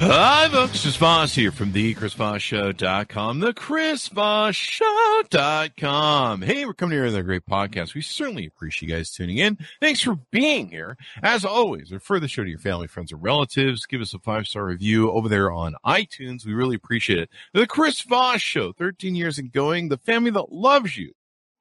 Hi, folks. Chris Voss here from the ChrisVossShow.com, the ChrisVossShow.com. Hey, we're coming here with a great podcast. We certainly appreciate you guys tuning in. Thanks for being here. As always, refer the show to your family, friends, and relatives. Give us a five-star review over there on iTunes. We really appreciate it. The Chris Voss Show, 13 years and going, the family that loves you.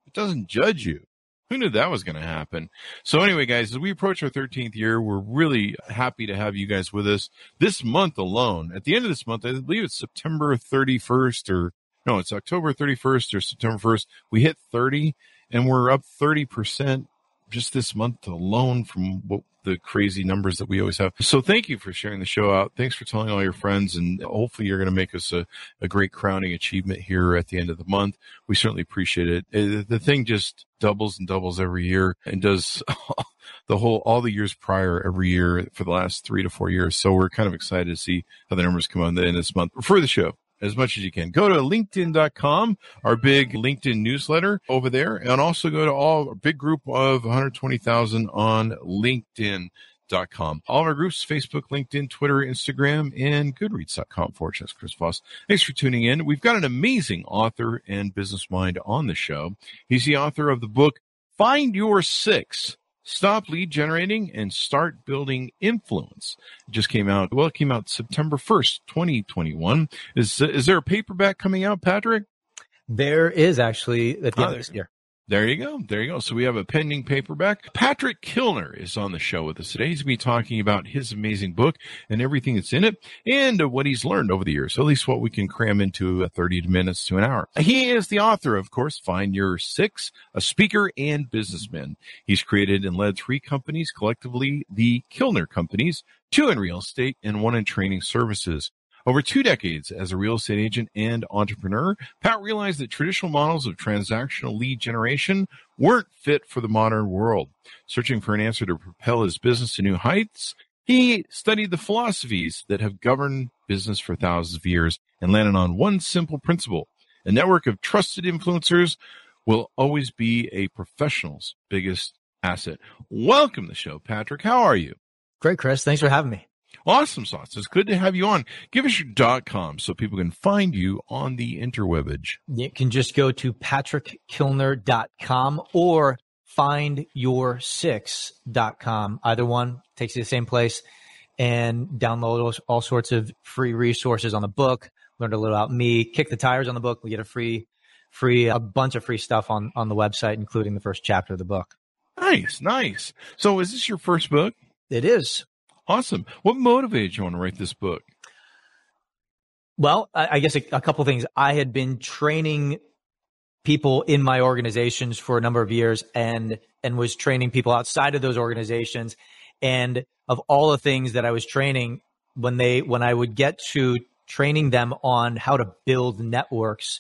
It doesn't judge you. Who knew that was going to happen? So anyway, guys, as we approach our 13th year, we're really happy to have you guys with us this month alone. At the end of this month, I believe it's September 31st or no, it's October 31st or September 1st. We hit 30 and we're up 30% just this month alone from what the crazy numbers that we always have. So thank you for sharing the show out. Thanks for telling all your friends and hopefully you're going to make us a, a great crowning achievement here at the end of the month. We certainly appreciate it. Uh, the thing just doubles and doubles every year and does the whole, all the years prior every year for the last three to four years. So we're kind of excited to see how the numbers come on the end of this month for the show as much as you can. Go to linkedin.com, our big LinkedIn newsletter over there, and also go to all a big group of 120,000 on LinkedIn.com. All of our groups, Facebook, LinkedIn, Twitter, Instagram, and Goodreads.com slash Chris Voss. Thanks for tuning in. We've got an amazing author and business mind on the show. He's the author of the book, Find Your Six Stop lead generating and start building influence. It just came out. Well, it came out September 1st, 2021. Is, is there a paperback coming out, Patrick? There is actually at the oh, end of this year. There you go. There you go. So we have a pending paperback. Patrick Kilner is on the show with us today. He's going to be talking about his amazing book and everything that's in it and what he's learned over the years. At least what we can cram into 30 minutes to an hour. He is the author, of course, Find Your Six, a speaker and businessman. He's created and led three companies, collectively the Kilner companies, two in real estate and one in training services. Over two decades as a real estate agent and entrepreneur, Pat realized that traditional models of transactional lead generation weren't fit for the modern world. Searching for an answer to propel his business to new heights, he studied the philosophies that have governed business for thousands of years and landed on one simple principle. A network of trusted influencers will always be a professional's biggest asset. Welcome to the show, Patrick. How are you? Great, Chris. Thanks for having me. Awesome sauce. It's good to have you on. Give us your dot com so people can find you on the interwebage. You can just go to patrickkilner.com or findyoursix.com. Either one takes you to the same place and download all sorts of free resources on the book. Learned a little about me, kick the tires on the book. We get a free, free, a bunch of free stuff on, on the website, including the first chapter of the book. Nice, nice. So is this your first book? It is. Awesome. What motivated you want to write this book? Well, I, guess a, a couple things. I had been training people in my organizations for a number of years and and was training people outside of those organizations and of all the things that I was training when they when I would get to training them on how to build networks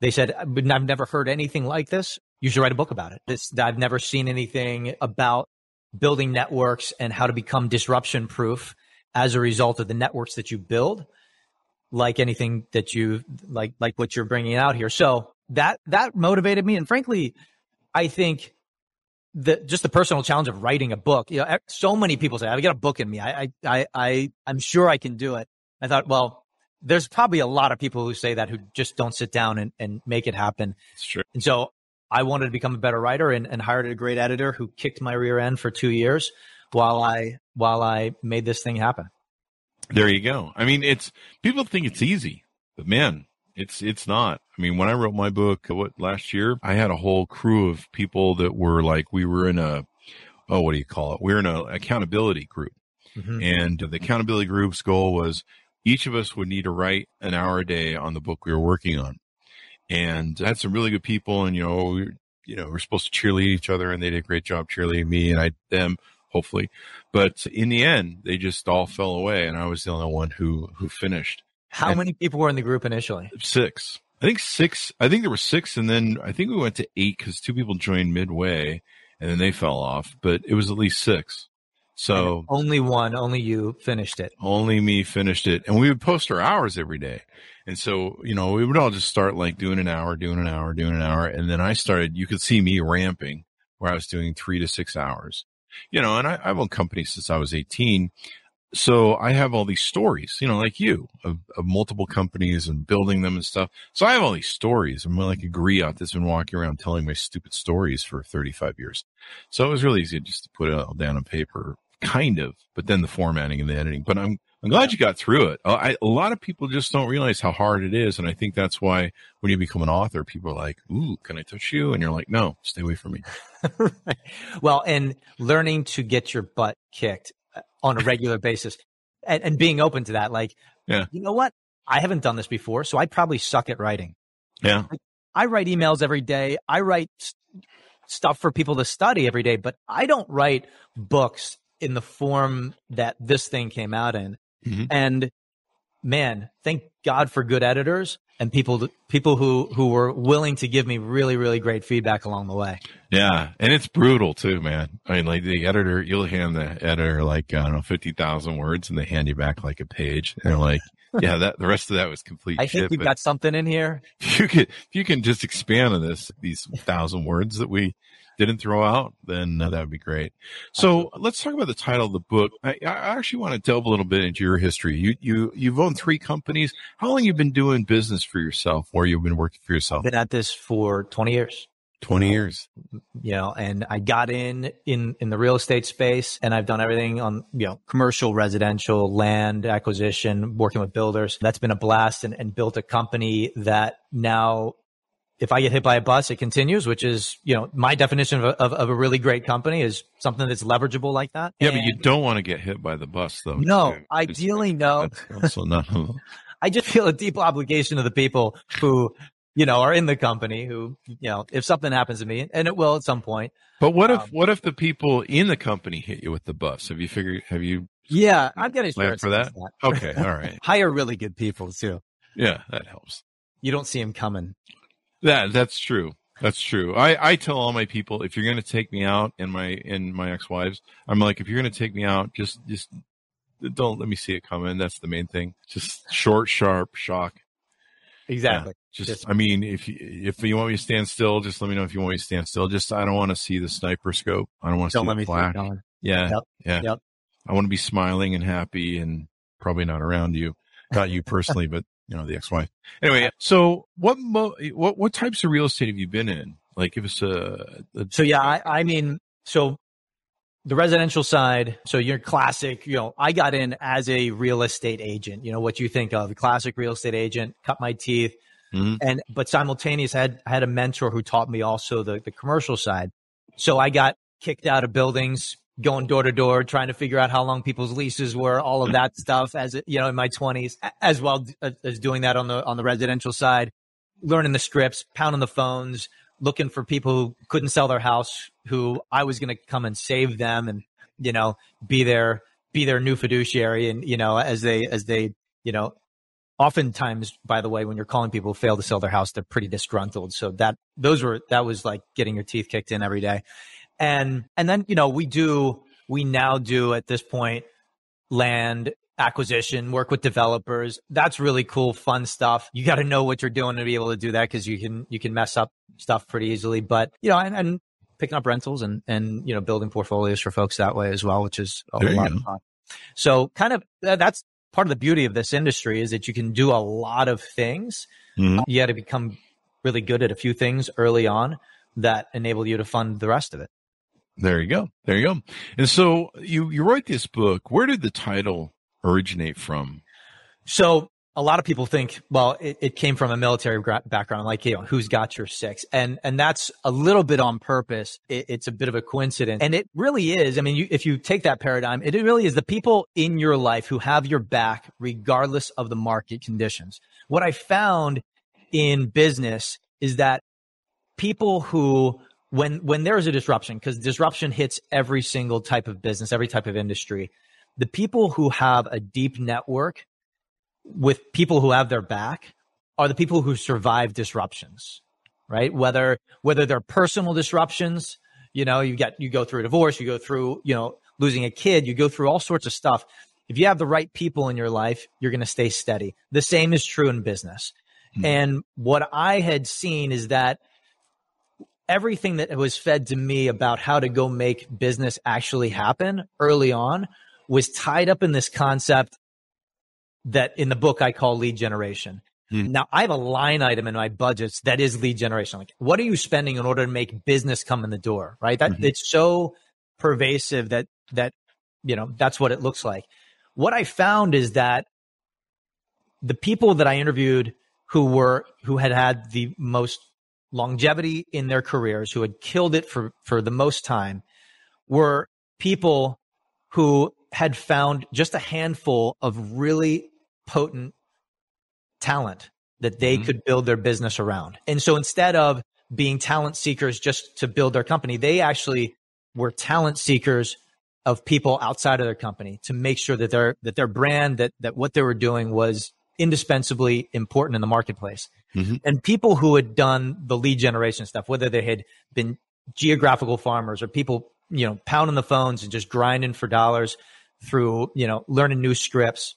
they said I've never heard anything like this you should write a book about it this, I've never seen anything about building networks and how to become disruption proof as a result of the networks that you build like anything that you like like what you're bringing out here so that that motivated me and frankly i think that just the personal challenge of writing a book you know so many people say i've got a book in me i i i i'm sure i can do it i thought well there's probably a lot of people who say that who just don't sit down and, and make it happen. It's true. And so I wanted to become a better writer and, and hired a great editor who kicked my rear end for two years while I while I made this thing happen. There you go. I mean, it's people think it's easy, but man, it's it's not. I mean, when I wrote my book, what last year, I had a whole crew of people that were like, we were in a, oh, what do you call it? We are in an accountability group, mm-hmm. and the accountability group's goal was each of us would need to write an hour a day on the book we were working on and I had some really good people and, you know, we, you know, we're supposed to cheerlead each other and they did a great job cheerleading me and I, them hopefully. But in the end, they just all fell away, and I was the only one who who finished. How And- many people were in the group initially? Six. I think six. I think there were six, and then I think we went to eight because two people joined midway, and then they fell off. But it was at least six. So Only one, only you finished it. only me finished it, and we would post our hours every day. And so you know we would all just start like doing an hour, doing an hour, doing an hour, and then I started. You could see me ramping where I was doing three to six hours. You know, and I, I've owned companies since I was eighteen. So I have all these stories, you know, like you of, of multiple companies and building them and stuff. So I have all these stories. I'm like a griot that's been walking around telling my stupid stories for 35 years. So it was really easy just to put it all down on paper, kind of, but then the formatting and the editing. But I'm, I'm glad you got through it. Uh, I, a lot of people just don't realize how hard it is. And I think that's why when you become an author, people are like, Ooh, can I touch you? And you're like, no, stay away from me. well, and learning to get your butt kicked uh, on a regular basis and, and being open to that. Like, Yeah. you know what? I haven't done this before, so I probably suck at writing. Yeah. I write emails every day. I write s- stuff for people to study every day, but I don't write books in the form that this thing came out in. Mhm. And man, thank God for good editors and people people who who were willing to give me really really great feedback along the way. Yeah, and it's brutal too, man. I mean, like the editor, you'll hand the editor like I don't know fifty thousand words, and they hand you back like a page. And they're like, "Yeah, that the rest of that was complete I shit." think we've got something in here. if you can, if you can just expand on this, these thousand words that we didn't throw out, then uh, that would be great. So let's talk about the title of the book. I, I actually want to delve a little bit into your history. You you you've owned three companies. How long you been doing business for yourself, or you've been working for yourself? Been at this for 20 years. Twenty years. you know, and I got in in in the real estate space, and I've done everything on you know commercial, residential, land acquisition, working with builders. That's been a blast, and, and built a company that now. If I get hit by a bus, it continues, which is, you know, my definition of a, of, of a really great company is something that's leverageable like that. Yeah, but you don't want to get hit by the bus, though. no, too. ideally, no. That's also not. I just feel a deep obligation to the people who, you know, are in the company who, you know, if something happens to me, and it will at some point, But what if Um, what if the people in the company hit you with the bus? Have you figured? Have you yeah, I'm getting planned for that? insurance Okay, all right. hire really good people too. Yeah, that helps. You don't see them coming. That that's true. That's true. I, I tell all my people if you're going to take me out and my and my ex wives, I'm like if you're going to take me out, just just don't let me see it coming. That's the main thing. Just short, sharp shock. Exactly. Just, Just- I mean, if you, if you want me to stand still, just let me know if you want me to stand still. Just I don't want to see the sniper scope. I don't want to Don't see let the me see it Yeah, Yep, yeah. yep. I want to be smiling and happy, and probably not around you, not you personally, but you know the ex-wife. Anyway, so what mo- what what types of real estate have you been in? Like, give us a, a So yeah, I, I mean, so the residential side. So your classic, you know, I got in as a real estate agent. You know what you think of, a classic real estate agent. Cut my teeth, Mhm. and but simultaneous had had a mentor who taught me also the the commercial side. So I got kicked out of buildings, going door to door, trying to figure out how long people's leases were, all of that stuff. As you know, in my twenties, as well uh, as doing that on the on the residential side, learning the scripts, pounding the phones, looking for people who couldn't sell their house, who I was going to come and save them, and you know, be their be their new fiduciary, and you know, as they as they you know. Oftentimes, by the way, when you're calling people who fail to sell their house, they're pretty disgruntled. So that those were that was like getting your teeth kicked in every day and and then you know we do we now do at this point land acquisition work with developers. That's really cool fun stuff. You got to know what you're doing to be able to do that because you can you can mess up stuff pretty easily. But you know and, and picking up rentals and and you know building portfolios for folks that way as well which is a There lot of fun. So kind of that- that's part of the beauty of this industry is that you can do a lot of things. Mhm. you got to become really good at a few things early on that enable you to fund the rest of it There you go. There you go. And so you you wrote this book. Where did the title originate from? So a lot of people think, well, it, it came from a military gra- background, like you know, who's got your six, and and that's a little bit on purpose. It, it's a bit of a coincidence, and it really is. I mean, you, if you take that paradigm, it really is the people in your life who have your back, regardless of the market conditions. What I found in business is that people who when when there is a disruption, because disruption hits every single type of business, every type of industry, the people who have a deep network with people who have their back are the people who survive disruptions, right? Whether whether they're personal disruptions, you know, you get you go through a divorce, you go through, you know, losing a kid, you go through all sorts of stuff. If you have the right people in your life, you're going to stay steady. The same is true in business. Mm-hmm. And what I had seen is that everything that was fed to me about how to go make business actually happen early on was tied up in this concept that in the book I call lead generation. Hmm. Now I have a line item in my budgets that is lead generation. Like, what are you spending in order to make business come in the door? Right. That mm-hmm. it's so pervasive that, that, you know, that's what it looks like. What I found is that the people that I interviewed who were, who had had the most longevity in their careers, who had killed it for, for the most time were people who had found just a handful of really potent talent that they mm-hmm. could build their business around. And so instead of being talent seekers just to build their company, they actually were talent seekers of people outside of their company to make sure that their that their brand that that what they were doing was indispensably important in the marketplace. Mm-hmm. And people who had done the lead generation stuff, whether they had been geographical farmers or people, you know, pounding the phones and just grinding for dollars through, you know, learning new scripts,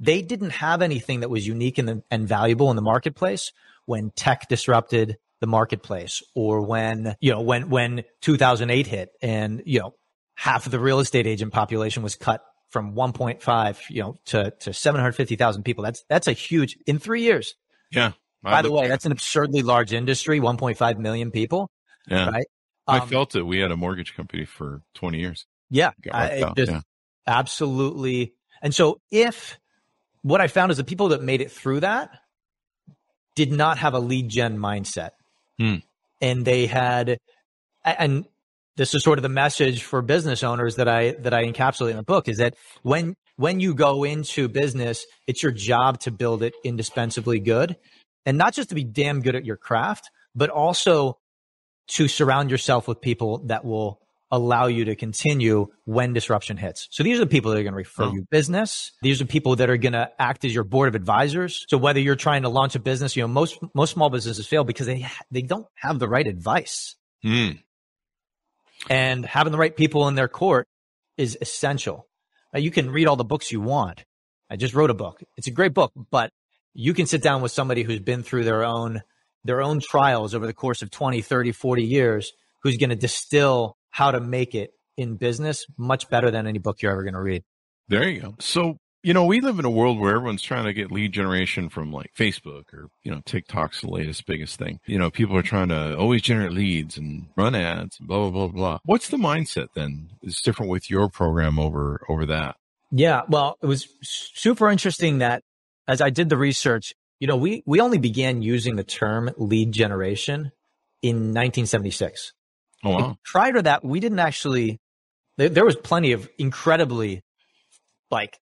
they didn't have anything that was unique the, and valuable in the marketplace when tech disrupted the marketplace or when, you know, when, when 2008 hit and, you know, half of the real estate agent population was cut from 1.5, you know, to, to 750,000 people. That's, that's a huge, in three years. Yeah. By the way, that's an absurdly large industry, 1.5 million people. Yeah. Right. I um, felt it. We had a mortgage company for 20 years. Yeah. I, just, yeah. Absolutely. And so if what I found is the people that made it through that did not have a lead gen mindset. Hmm. And they had, and this is sort of the message for business owners that I, that I encapsulate in the book is that when, when you go into business, it's your job to build it indispensably good and not just to be damn good at your craft, but also to surround yourself with people that will allow you to continue when disruption hits. So these are the people that are going to refer oh. you business. These are people that are going to act as your board of advisors. So whether you're trying to launch a business, you know, most, most small businesses fail because they, they don't have the right advice. Mm. And having the right people in their court is essential. Now, you can read all the books you want. I just wrote a book. It's a great book, but you can sit down with somebody who's been through their own, their own trials over the course of 20, 30, 40 years, who's going to distill how to make it in business much better than any book you're ever going to read. There you go. So, you know, we live in a world where everyone's trying to get lead generation from like Facebook or, you know, TikTok's the latest biggest thing. You know, people are trying to always generate leads and run ads and blah, blah, blah, blah. What's the mindset then? Is different with your program over, over that? Yeah. Well, it was super interesting that as I did the research, you know, we, we only began using the term lead generation in 1976. Oh, wow. prior to that, we didn't actually, there, there was plenty of incredibly like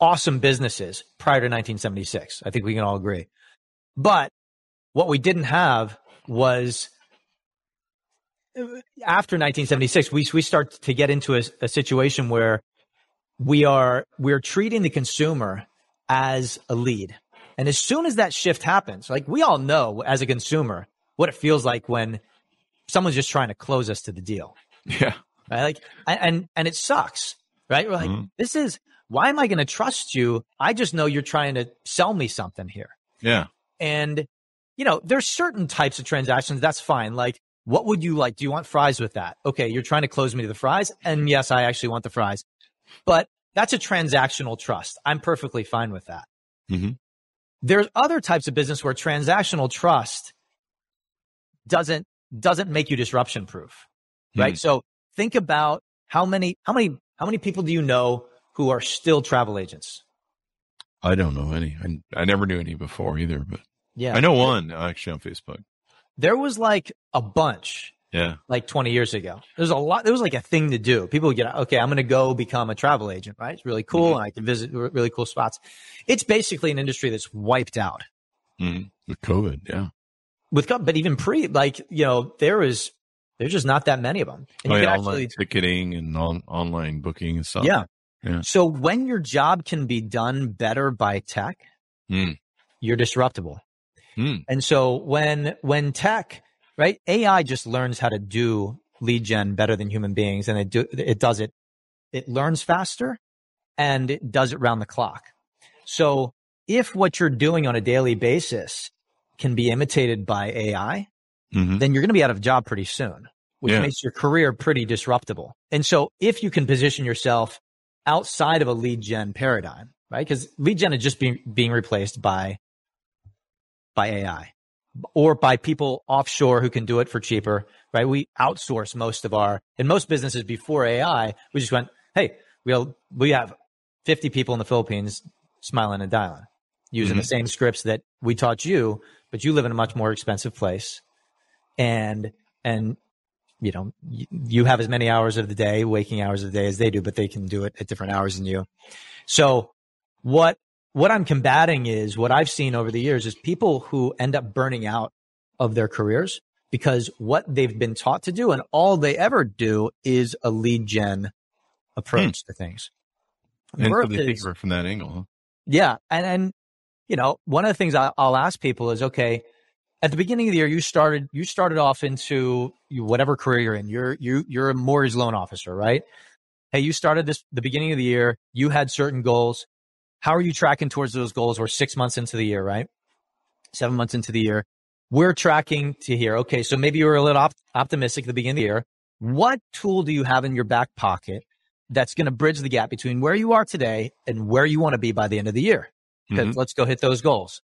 awesome businesses prior to 1976. I think we can all agree. But what we didn't have was after 1976, we, we start to get into a, a situation where we are, we're treating the consumer as a lead. And as soon as that shift happens, like we all know as a consumer what it feels like when someone's just trying to close us to the deal. Yeah. Right. Like, and, and it sucks, right? We're like, mm-hmm. this is, why am I going to trust you? I just know you're trying to sell me something here. Yeah. And, you know, there's certain types of transactions. That's fine. Like, what would you like? Do you want fries with that? Okay. You're trying to close me to the fries. And yes, I actually want the fries, but that's a transactional trust. I'm perfectly fine with that. Mm-hmm. There's other types of business where transactional trust doesn't doesn't make you disruption proof, right? Hmm. So think about how many, how many, how many people do you know who are still travel agents? I don't know any. I, I never knew any before either, but yeah, I know one actually on Facebook. There was like a bunch. Yeah. Like 20 years ago. There's a lot, there was like a thing to do. People would get, okay, I'm going to go become a travel agent, right? It's really cool. Mm-hmm. And I can visit really cool spots. It's basically an industry that's wiped out. Mm-hmm. With COVID. Yeah. with COVID, but even pre like you know there is there's just not that many of them and oh, you yeah, can online actually, ticketing and on, online booking and stuff yeah. Yeah so when your job can be done better by tech mm. you're disruptible mm. and so when when tech right ai just learns how to do lead gen better than human beings and it do it does it it learns faster and it does it round the clock so if what you're doing on a daily basis can be imitated by AI, mm-hmm. then you're going to be out of job pretty soon, which yeah. makes your career pretty disruptible. And so if you can position yourself outside of a lead gen paradigm, right? Because lead gen is just being, being replaced by, by AI or by people offshore who can do it for cheaper, right? We outsource most of our, in most businesses before AI, we just went, Hey, we'll, we have 50 people in the Philippines smiling and dialing using mm-hmm. the same scripts that we taught you, but you live in a much more expensive place. And, and, you know, you have as many hours of the day, waking hours of the day as they do, but they can do it at different hours than you. So what, what I'm combating is what I've seen over the years is people who end up burning out of their careers because what they've been taught to do and all they ever do is a lead gen approach hmm. to things. And so they think from that angle. Huh? Yeah. And, and you know, one of the things I, will ask people is, okay, at the beginning of the year, you started, you started off into whatever career you're in. You're, you, you're a mortgage loan officer, right? Hey, you started this the beginning of the year. You had certain goals. How are you tracking towards those goals? We're six months into the year, right? Seven months into the year. We're tracking to here. Okay. So maybe you were a little op- optimistic at the beginning of the year. What tool do you have in your back pocket that's going to bridge the gap between where you are today and where you want to be by the end of the year? mm-hmm. let's go hit those goals.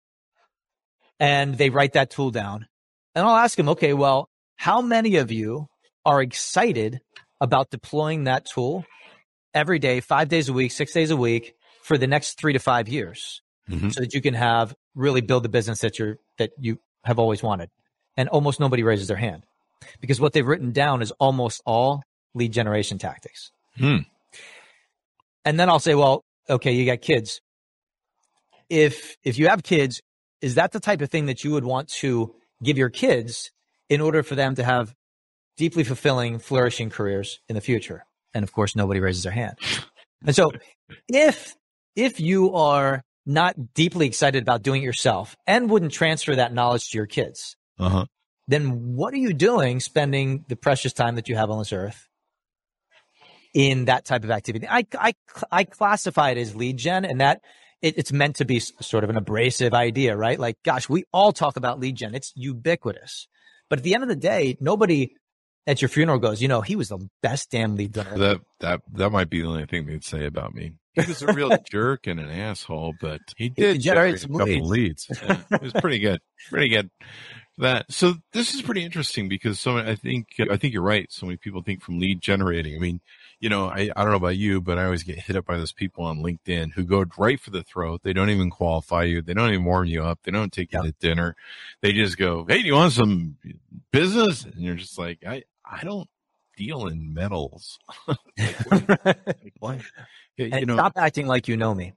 And they write that tool down. And I'll ask them, okay, well, how many of you are excited about deploying that tool every day, five days a week, six days a week for the next three to five years mm-hmm. so that you can have really build the business that you're, that you have always wanted. And almost nobody raises their hand because what they've written down is almost all lead generation tactics. Hmm. And then I'll say, well, okay, you got kids if if you have kids, is that the type of thing that you would want to give your kids in order for them to have deeply fulfilling, flourishing careers in the future? And of course, nobody raises their hand. And so if if you are not deeply excited about doing it yourself and wouldn't transfer that knowledge to your kids, uh-huh. then what are you doing spending the precious time that you have on this earth in that type of activity? I, I, I classify it as lead gen and that it, it's meant to be sort of an abrasive idea, right? Like, gosh, we all talk about lead gen. It's ubiquitous. But at the end of the day, nobody at your funeral goes, you know, he was the best damn lead gen. That that that might be the only thing they'd say about me. He was a real jerk and an asshole, but he did he generate some a couple leads. leads. Yeah, it was pretty good, pretty good. That so this is pretty interesting because so I think I think you're right. So many people think from lead generating. I mean, you know, I, I don't know about you, but I always get hit up by those people on LinkedIn who go right for the throat. They don't even qualify you. They don't even warm you up. They don't take you to dinner. They just go, Hey, do you want some business? And you're just like, I, I don't deal in metals. like, like, you know, stop acting like you know me.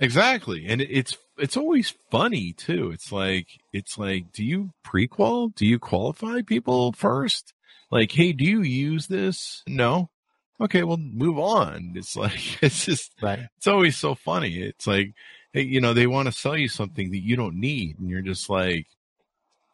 Exactly. And it's, it's always funny too. It's like, it's like, do you pre-qual? Do you qualify people first? Like, hey, do you use this? No okay, well, move on. It's like, it's just, right. it's always so funny. It's like, hey, you know, they want to sell you something that you don't need. And you're just like,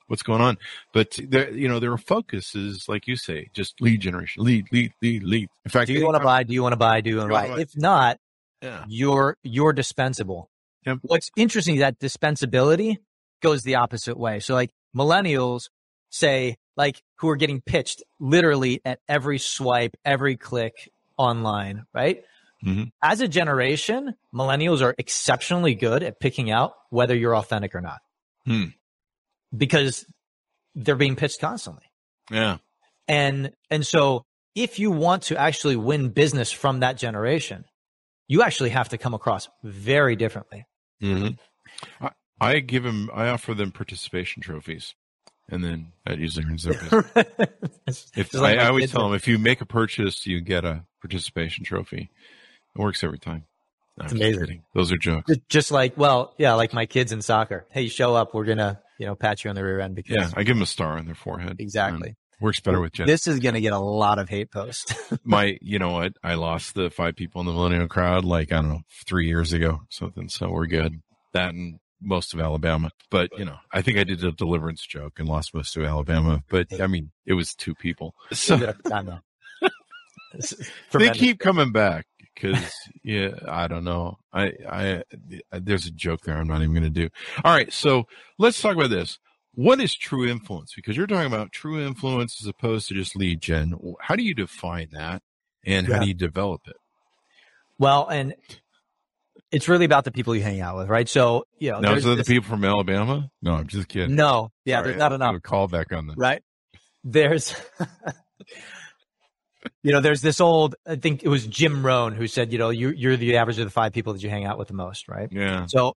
what's going on? But there, you know, their focus is, like you say, just lead generation, lead, lead, lead, lead. In fact, do you want to buy? Do you want to buy? Do you want to buy? If not, yeah. you're, you're dispensable. Yep. What's interesting is that dispensability goes the opposite way. So like millennials say, like who are getting pitched literally at every swipe, every click online, right? Mm-hmm. As a generation, millennials are exceptionally good at picking out whether you're authentic or not. Hmm. Because they're being pitched constantly. Yeah. And and so if you want to actually win business from that generation, you actually have to come across very differently. Mm-hmm. I, I give them, I offer them participation trophies and then that usually earns their business. if like I, I always tell them, if you make a purchase, you get a participation trophy. It works every time. No, it's amazing. Those are jokes. Just like, well, yeah, like my kids in soccer. Hey, show up. We're gonna you know, pat you on the rear end because Yeah, I give them a star on their forehead. exactly. Works better with Jen. This is going to get a lot of hate posts. My, you know what? I lost the five people in the millennial crowd like I don't know three years ago, or something. So we're good. That and most of Alabama, but you know, I think I did a deliverance joke and lost most of Alabama. But I mean, it was two people. So I know. It's they keep coming back because yeah i don't know. I, I there's a joke there i'm not even going to do. All right so let's talk about this. What is true influence? Because you're talking about true influence as opposed to just lead gen. How do you define that and how do you develop it? Well, and it's really about the people you hang out with, right? So, you know, now there's is that the people from alabama no i'm just kidding no, yeah, Sorry, there's not enough. a call back on that right? There's, you know, there's this old, I think it was Jim Rohn who said, you know, you, you're the average of the five people that you hang out with the most, right? yeah So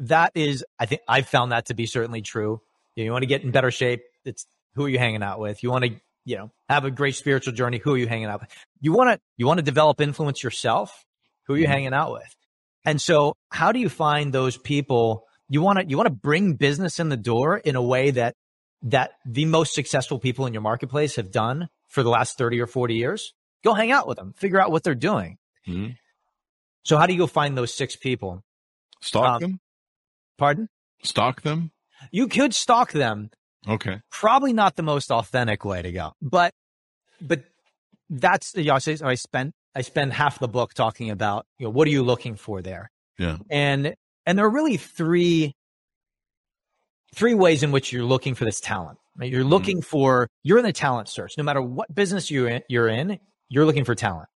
that is, I think I've found that to be certainly true. You, know, you want to get in better shape. It's who are you hanging out with? You want to, you know, have a great spiritual journey. Who are you hanging out with? You want to, you want to develop influence yourself. Who are you Mhm. hanging out with? And so how do you find those people? You want to, you want to bring business in the door in a way that, that the most successful people in your marketplace have done for the last 30 or 40 years. Go hang out with them, figure out what they're doing. Mhm. So how do you go find those six people? stalk Um, them Pardon? stalk them You could stalk them. okay Probably not the most authentic way to go, but, but that's, you know, I spent, I spend half the book talking about, you know, what are you looking for there? Yeah. And, and there are really three, three ways in which you're looking for this talent. Right? You're looking mm-hmm. for, you're in the talent search. No matter what business you're in, you're in, you're looking for talent.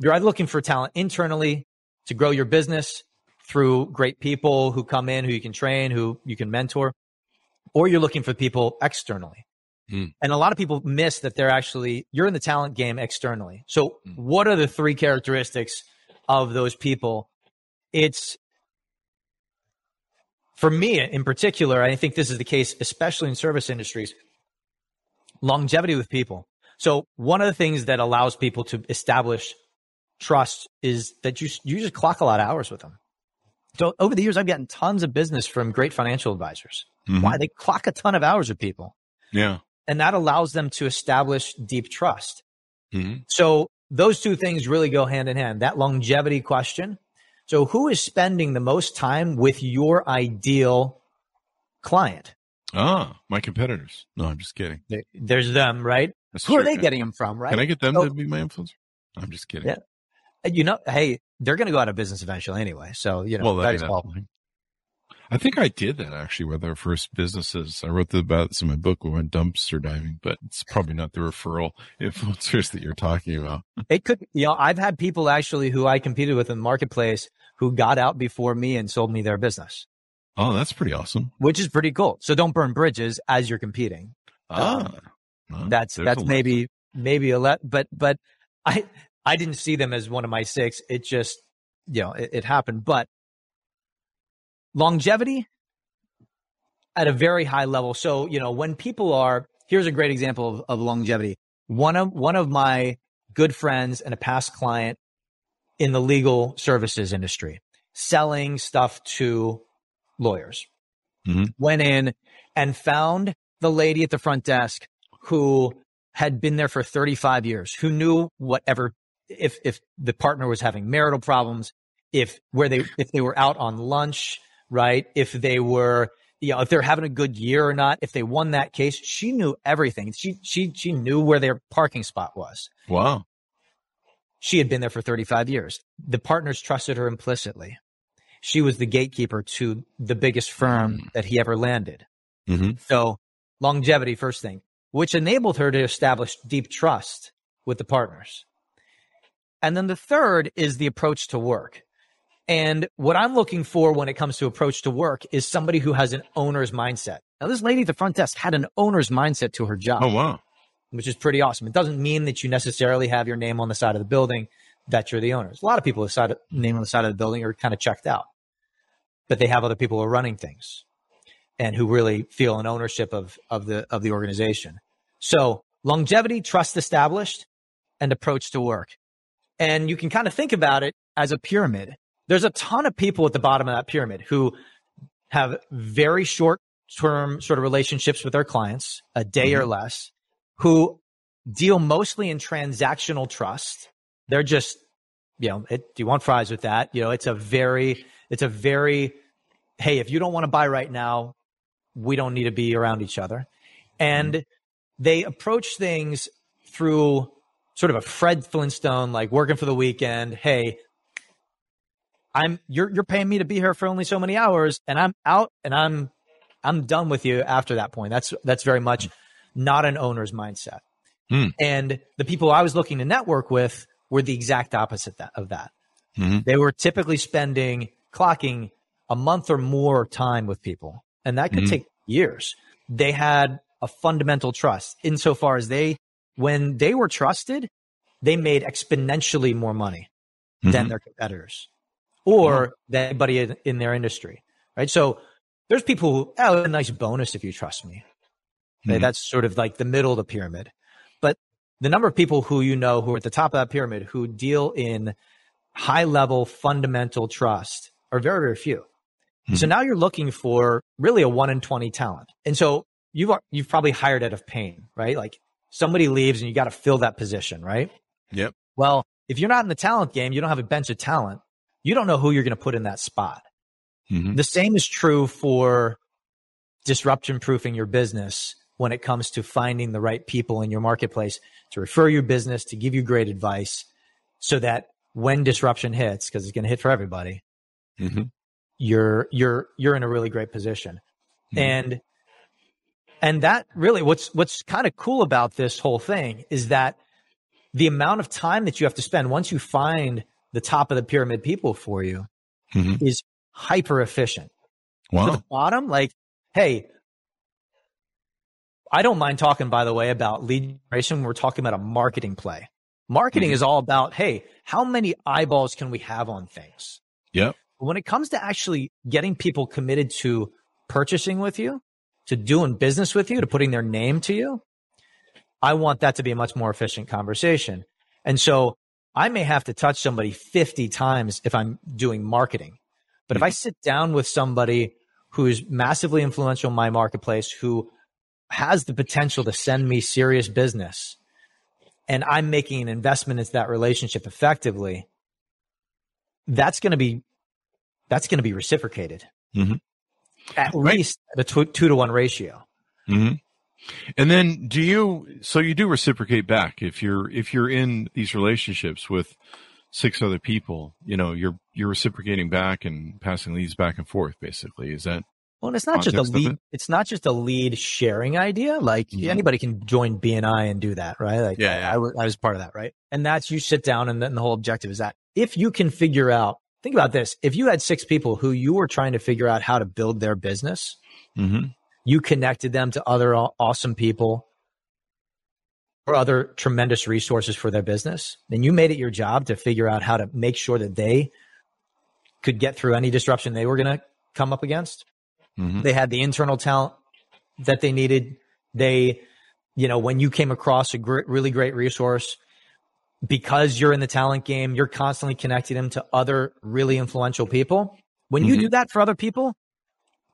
You're either looking for talent internally to grow your business through great people who come in, who you can train, who you can mentor, or you're looking for people externally. Hmm. And a lot of people miss that they're actually, you're in the talent game externally. So Hmm. what are the three characteristics of those people? It's, for me in particular, I think this is the case, especially in service industries, longevity with people. So one of the things that allows people to establish trust is that you, you just clock a lot of hours with them. So over the years, I've gotten tons of business from great financial advisors. Mhm. Why? They clock a ton of hours with people yeah and that allows them to establish deep trust. Mhm. So those two things really go hand in hand. That longevity question. So who is spending the most time with your ideal client? ah my competitors no i'm just kidding There's them, right? That's Who are they getting them from, right? can i get them So- to be my influencer i'm just kidding Yeah. You know, hey, they're going to go out of business eventually anyway. So, you know, well, that, as well. that- I think I did that actually with our first businesses. I wrote about this in my book. We went dumpster diving, but it's probably not the referral influencers that you're talking about. It could, you know, I've had people actually who I competed with in the marketplace who got out before me and sold me their business, Oh, that's pretty awesome. which is pretty cool. So don't burn bridges as you're competing. Ah, well, that's that's maybe maybe a let but but i i didn't see them as one of my six it just you know it, it happened but longevity at a very high level. So you know when people are here's a great example of, of longevity. One of one of my good friends and a past client in the legal services industry selling stuff to lawyers. Mhm. went in and found the lady at the front desk who had been there for 35 years, who knew whatever, if, if the partner was having marital problems, if where they, if they were out on lunch, right? If they were, you know, if they're having a good year or not, if they won that case, she knew everything. She, she, she knew where their parking spot was. Wow. She had been there for 35 years. The partners trusted her implicitly. She was the gatekeeper to the biggest firm that he ever landed. hmm So longevity, first thing, which enabled her to establish deep trust with the partners. And then the third is the approach to work. And what I'm looking for when it comes to approach to work is somebody who has an owner's mindset. Now, this lady at the front desk had an owner's mindset to her job Oh, wow. which is pretty awesome. It doesn't mean that you necessarily have your name on the side of the building that you're the owners. A lot of people with side name on the side of the building are kind of checked out, but they have other people who are running things and who really feel an ownership of of the of the organization. So longevity, trust established, and approach to work. And you can kind of think about it as a pyramid. There's a ton of people at the bottom of that pyramid who have very short term sort of relationships with their clients, a day or mm-hmm. less, who deal mostly in transactional trust. They're just, you know, it, do you want fries with that? You know, it's a very, it's a very, hey, if you don't want to buy right now, we don't need to be around each other. And mm-hmm. they approach things through sort of a Fred Flintstone, like working for the weekend. Hey, I'm you're you're paying me to be here for only so many hours, and I'm out, and I'm I'm done with you after that point. That's that's very much not an owner's mindset. Hmm. And the people I was looking to network with were the exact opposite that, of that. Mhm. They were typically spending clocking a month or more time with people, and that could Mhm. take years. They had a fundamental trust insofar as they, when they were trusted, they made exponentially more money than Mhm. their competitors or than anybody in, in their industry, right? So there's people who, oh, a nice bonus if you trust me. Mhm. That's sort of like the middle of the pyramid. But the number of people who you know who are at the top of that pyramid who deal in high level fundamental trust are very, very few. So now you're looking for really a one in 20 talent. And so you've, you've probably hired out of pain, right? Like somebody leaves and you got to fill that position, right? Yep. Well, if you're not in the talent game, you don't have a bench of talent. You don't know who you're going to put in that spot. Mhm. The same is true for disruption proofing your business when it comes to finding the right people in your marketplace to refer your business, to give you great advice so that when disruption hits, because it's going to hit for everybody, Mhm. you're, you're, you're in a really great position. Mhm. And, and that really what's, what's kind of cool about this whole thing is that the amount of time that you have to spend once you find the top of the pyramid people for you Mhm. is hyper efficient. To the bottom, like, hey, I don't mind talking, by the way, about lead generation when we're talking about a marketing play. Marketing Mhm. is all about, hey, how many eyeballs can we have on things? Yep. When it comes to actually getting people committed to purchasing with you, to doing business with you, to putting their name to you, I want that to be a much more efficient conversation. And so I may have to touch somebody 50 times if I'm doing marketing. But if I sit down with somebody who's massively influential in my marketplace, who has the potential to send me serious business, and I'm making an investment into that relationship effectively, that's going to be that's going to be reciprocated. Mhm. At Right. least the two, two to one ratio. hmm And then do you, so you do reciprocate back if you're, if you're in these relationships with six other people, you know, you're, you're reciprocating back and passing leads back and forth, basically. Is that, Well, and it's not just a lead. it? It's not just a lead sharing idea. Like Mhm. anybody can join BNI and do that, right? Like Yeah, yeah. I, was, I was part of that, right? And that's you sit down and then the whole objective is that if you can figure out, think about this. If you had six people who you were trying to figure out how to build their business, mm-hmm. You connected them to other awesome people or other tremendous resources for their business, then you made it your job to figure out how to make sure that they could get through any disruption they were going to come up against. Mm-hmm. They had the internal talent that they needed. They, you know, when you came across a gr- really great resource, because you're in the talent game, you're constantly connecting them to other really influential people. When you Mhm. do that for other people,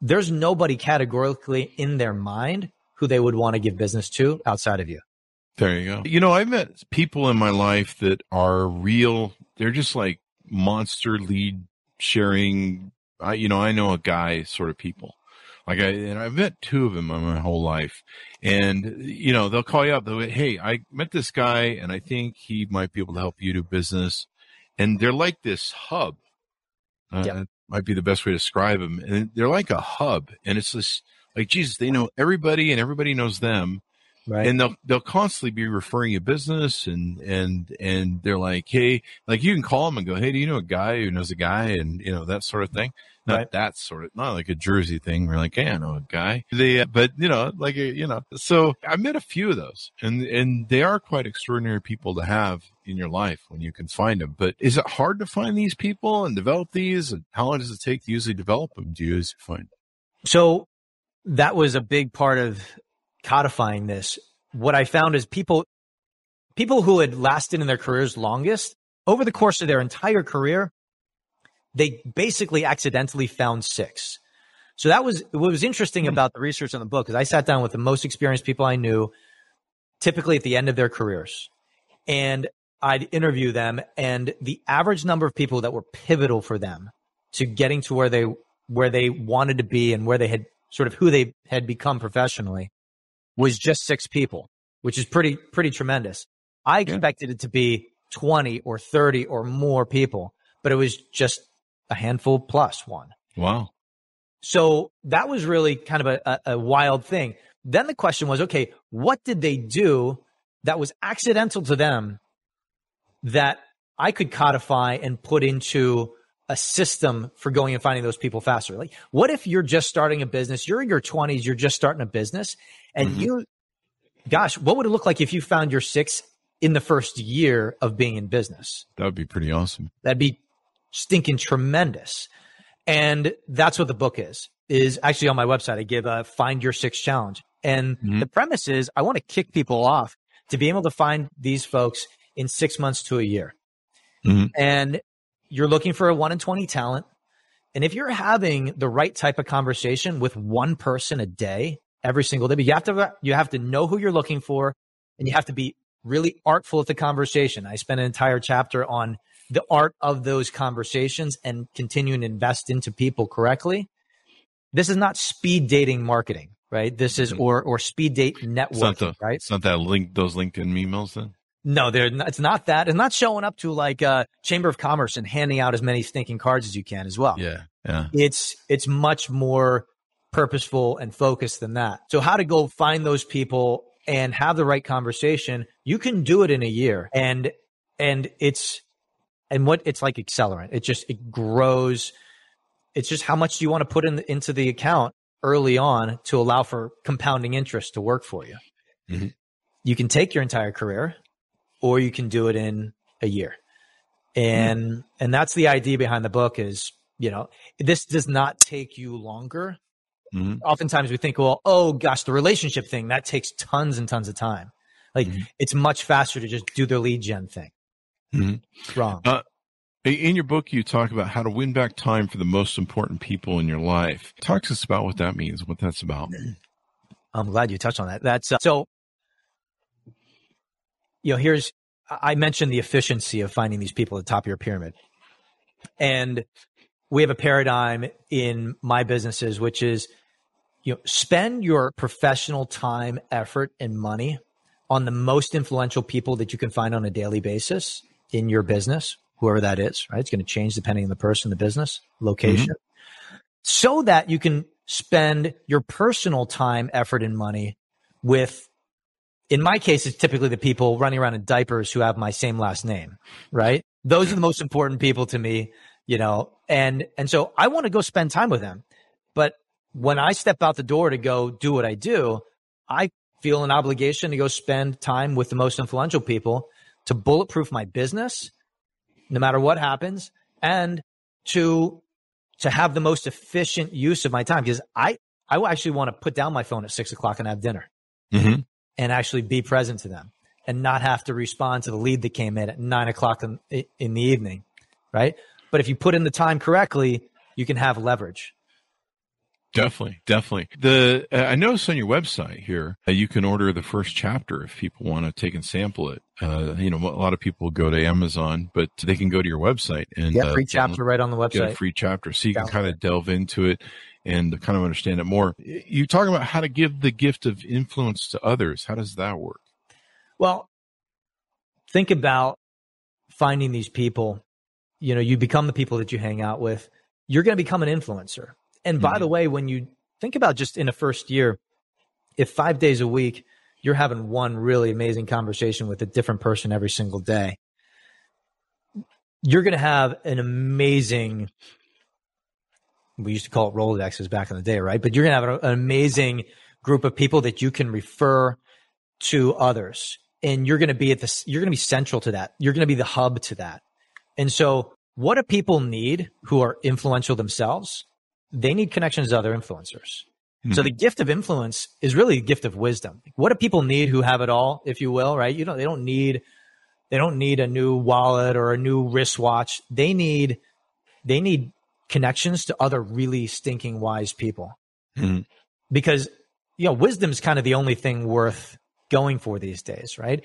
there's nobody categorically in their mind who they would want to give business to outside of you. There you go. You know, I've met people in my life that are real. They're just like monster lead sharing. I, you know, I know a guy sort of people. Like I, and I've met two of them in my whole life. And, you know, they'll call you up. They'll, hey, I met this guy and I think he might be able to help you do business. And they're like this hub. Uh, Yep. Might be the best way to describe them. And they're like a hub. And it's this, like, Jesus, they know everybody and everybody knows them Right. and they'll they'll constantly be referring you business and and and they're like hey like you can call them and go hey do you know a guy who knows a guy and you know that sort of thing not Right. that sort of not like a jersey thing we're like hey i know a guy they uh, but you know like uh, you know so i met a few of those and and they are quite extraordinary people to have in your life when you can find them. But is it hard to find these people and develop these? And how long does it take to usually develop them do you usually find? So that was a big part of codifying this. What I found is people, people who had lasted in their careers longest over the course of their entire career, they basically accidentally found six. So that was what was interesting hmm. about the research on the book is I sat down with the most experienced people I knew, typically at the end of their careers, and I'd interview them, and the average number of people that were pivotal for them to getting to where they where they wanted to be and where they had sort of who they had become professionally was just six people, which is pretty pretty tremendous. I expected it to be 20 or 30 or more people, but it was just a handful plus one. Wow. So that was really kind of a, a, a, wild thing. Then the question was, okay, what did they do that was accidental to them that I could codify and put into a system for going and finding those people faster? Like, what if you're just starting a business? You're in your 20s, you're just starting a business, and mm-hmm. you, gosh, what would it look like if you found your six in the first year of being in business? That would be pretty awesome. That'd be stinking tremendous. And that's what the book is, is actually on my website. I give a find your six challenge. And mm-hmm. the premise is I want to kick people off to be able to find these folks in six months to a year. Mm-hmm. And you're looking for a one in 20 talent. And if you're having the right type of conversation with one person a day, every single day, but you have to, you have to know who you're looking for and you have to be really artful at the conversation. I spent an entire chapter on the art of those conversations and continuing to invest into people correctly. This is not speed dating marketing, right? This is mm-hmm. or or speed date networking, it's the, right? It's not that link those LinkedIn emails then. No, they're not, it's not that. It's not showing up to like a uh, Chamber of Commerce and handing out as many stinking cards as you can as well. Yeah, yeah. It's it's much more purposeful and focused than that. So how to go find those people and have the right conversation, you can do it in a year. And and it's and what it's like accelerant. It just it grows. It's just how much do you want to put in into the account early on to allow for compounding interest to work for you. Mm-hmm. You can take your entire career, or you can do it in a year, and mm-hmm. and that's the idea behind the book. Is you know this does not take you longer. Mm-hmm. Oftentimes we think, well, oh gosh, the relationship thing that takes tons and tons of time. Like mm-hmm. it's much faster to just do the lead gen thing. Mm-hmm. Wrong. Uh, in your book, you talk about how to win back time for the most important people in your life. Talk to us about what that means, what that's about. I'm glad you touched on that. That's uh, so. You know, here's I mentioned the efficiency of finding these people at the top of your pyramid, and we have a paradigm in my businesses, which is you know spend your professional time, effort, and money on the most influential people that you can find on a daily basis in your business, whoever that is, right? It's going to change depending on the person, the business, location, mm-hmm. so that you can spend your personal time, effort, and money with, in my case, it's typically the people running around in diapers who have my same last name, right? Those are the most important people to me, you know, and, and so I want to go spend time with them. But when I step out the door to go do what I do, I feel an obligation to go spend time with the most influential people to bulletproof my business, no matter what happens, and to to have the most efficient use of my time. Because I I actually want to put down my phone at six o'clock and have dinner, mm-hmm. And actually be present to them, and not have to respond to the lead that came in at nine o'clock in, in the evening, right? But if you put in the time correctly, you can have leverage. Definitely, definitely. The uh, I noticed on your website here uh, you can order the first chapter if people want to take and sample it. Uh, you know, a lot of people go to Amazon, but they can go to your website and yeah, free uh, chapter right on the website. Get a free chapter, so you can kind of delve into it and kind of understand it more. You talk about how to give the gift of influence to others. How does that work? Well, think about finding these people. You know, you become the people that you hang out with. You're going to become an influencer and by mm-hmm. the way, when you think about just in a first year, if five days a week you're having one really amazing conversation with a different person every single day, you're going to have an amazing. We used to call it Rolodexes back in the day, right? But you're going to have an amazing group of people that you can refer to others, and you're going to be at this. You're going to be central to that. You're going to be the hub to that. And so, what do people need who are influential themselves? they need connections to other influencers. Mm-hmm. So the gift of influence is really a gift of wisdom. What do people need who have it all, if you will, right? You know, they don't need they don't need a new wallet or a new wristwatch. They need they need connections to other really stinking wise people. Mhm. Because, you know, wisdom's kind of the only thing worth going for these days, right?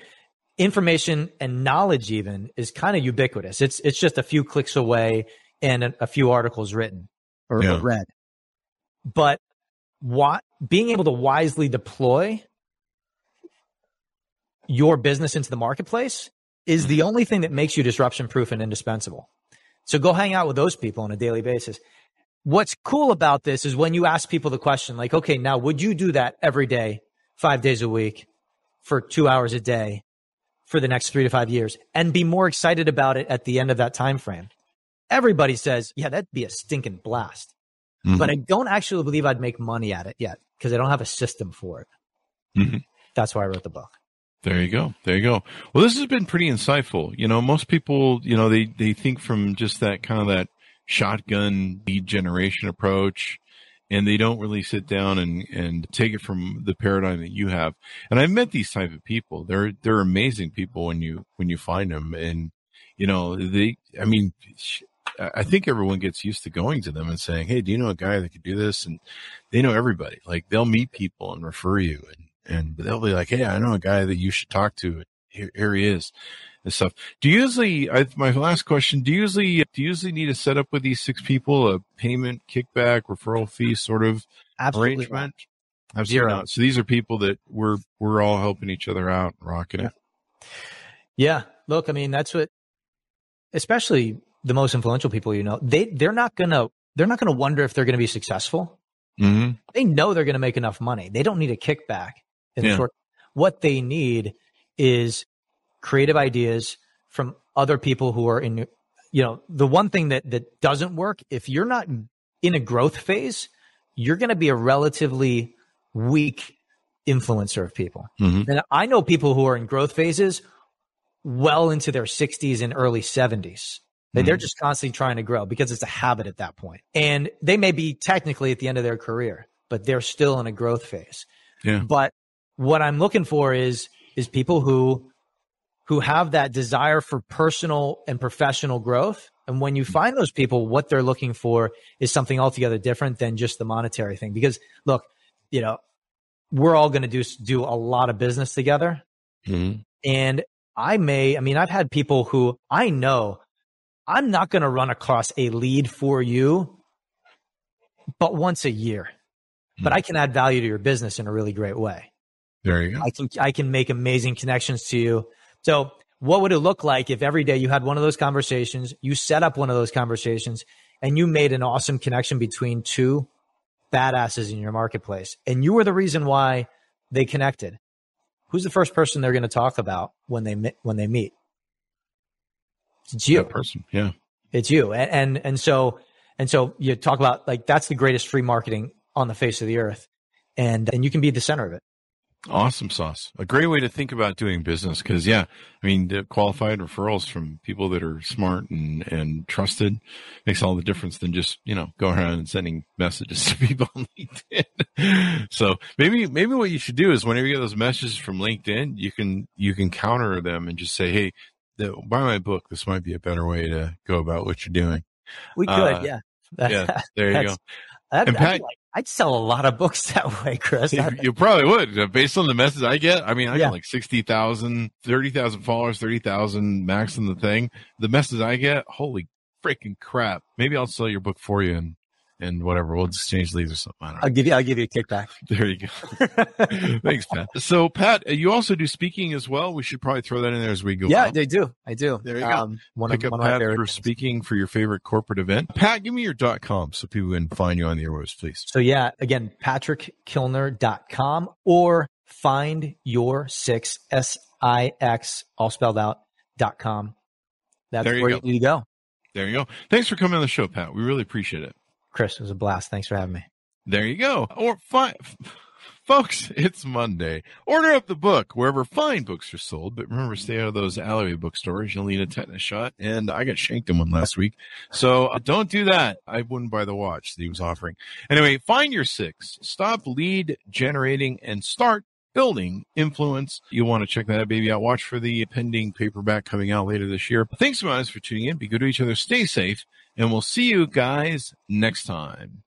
Information and knowledge even is kind of ubiquitous. It's it's just a few clicks away and a, a few articles written. or, Yeah. or red. But what being able to wisely deploy your business into the marketplace is the only thing that makes you disruption proof and indispensable. So go hang out with those people on a daily basis. What's cool about this is when you ask people the question, like, okay, now would you do that every day, five days a week, for two hours a day, for the next three to five years, and be more excited about it at the end of that time frame? Everybody says, yeah, that'd be a stinking blast. Mhm. But I don't actually believe I'd make money at it yet because I don't have a system for it. Mhm. That's why I wrote the book. There you go. There you go. Well, this has been pretty insightful. You know, most people, you know, they, they think from just that kind of that shotgun lead generation approach and they don't really sit down and, and take it from the paradigm that you have. And I've met these type of people. They're, they're amazing people when you, when you find them. And, you know, they, I mean, I think everyone gets used to going to them and saying, Hey, do you know a guy that could do this? And they know everybody. Like they'll meet people and refer you and, and they'll be like, Hey, I know a guy that you should talk to. Here, here he is and stuff. Do you usually, I, my last question, do you usually, do you usually need to set up with these six people a payment, kickback, referral fee sort of Absolutely. arrangement? Absolutely Zero. not. So these are people that we're, we're all helping each other out, rocking it. Yeah. Look, I mean, that's what, especially the most influential people you know, they, they're not going to, they're not to wonder if they're going to be successful. Mm-hmm. They know they're going to make enough money. They don't need a kickback in the short. What they need is creative ideas from other people who are in, you know, the one thing that, that doesn't work, if you're not in a growth phase, you're going to be a relatively weak influencer of people. Mhm. And I know people who are in growth phases well into their 60s and early 70s. They- They're just constantly trying to grow because it's a habit at that point. And they may be technically at the end of their career, but they're still in a growth phase. Yeah. But what I'm looking for is is people who who have that desire for personal and professional growth. And when you find those people, what they're looking for is something altogether different than just the monetary thing. Because look, you know, we're all going to do do a lot of business together, Mm-hmm. and I may, I mean, I've had people who I know I'm not going to run across a lead for you, but once a year. But I can add value to your business in a really great way. There you go. I can I can make amazing connections to you. So what would it look like if every day you had one of those conversations, you set up one of those conversations, and you made an awesome connection between two badasses in your marketplace, and you were the reason why they connected? Who's the first person they're going to talk about when they when they meet? It's you. That person. Yeah. It's you. And, and and so and so you talk about like that's the greatest free marketing on the face of the earth. And and you can be the center of it. Awesome sauce. A great way to think about doing business. Cause yeah, I mean, the qualified referrals from people that are smart and, and trusted makes all the difference than just, you know, going around and sending messages to people on LinkedIn. so maybe, maybe what you should do is whenever you get those messages from LinkedIn, you can, you can counter them and just say, Hey, buy my book. This might be a better way to go about what you're doing. We could, Uh, yeah. Yeah. There you go. I'd, And I'd like- I'd sell a lot of books that way, Chris. You, you probably would, uh, based on the message I get. I mean, I Yeah. get like 60,000, 30,000 followers, 30,000 max in the thing. The message I get, holy freaking crap. Maybe I'll sell your book for you and, and whatever. We'll exchange leads or something. I don't I'll give you. I'll give you a kickback. There you go. Thanks, Pat. So, Pat, uh, you also do speaking as well. We should probably throw that in there as we go. yeah, they do. I do. There you go. Um, one Pick of, up one Pat for speaking for your favorite corporate event. Pat, give me your dot com so people can find you on the airwaves, please. So yeah, again, patrickkilner.com or find your six S I X all spelled out dot com. That's you where go. you need to go. There you go. Thanks for coming on the show, Pat. We really appreciate it. Chris, it was a blast. Thanks for having me. There you go. Or fine. Folks, it's Monday. Order up the book wherever fine books are sold, but remember, stay out of those alleyway bookstores. You'll need a tetanus shot, and I got shanked in one last week. So uh, don't do that. I wouldn't buy the watch that he was offering. Anyway, find your six. Stop lead generating and start building influence. You'll want to check that out, baby out. Watch for the pending paperback coming out later this year. Thanks much for tuning in. Be good to each other. Stay safe. And we'll see you guys next time.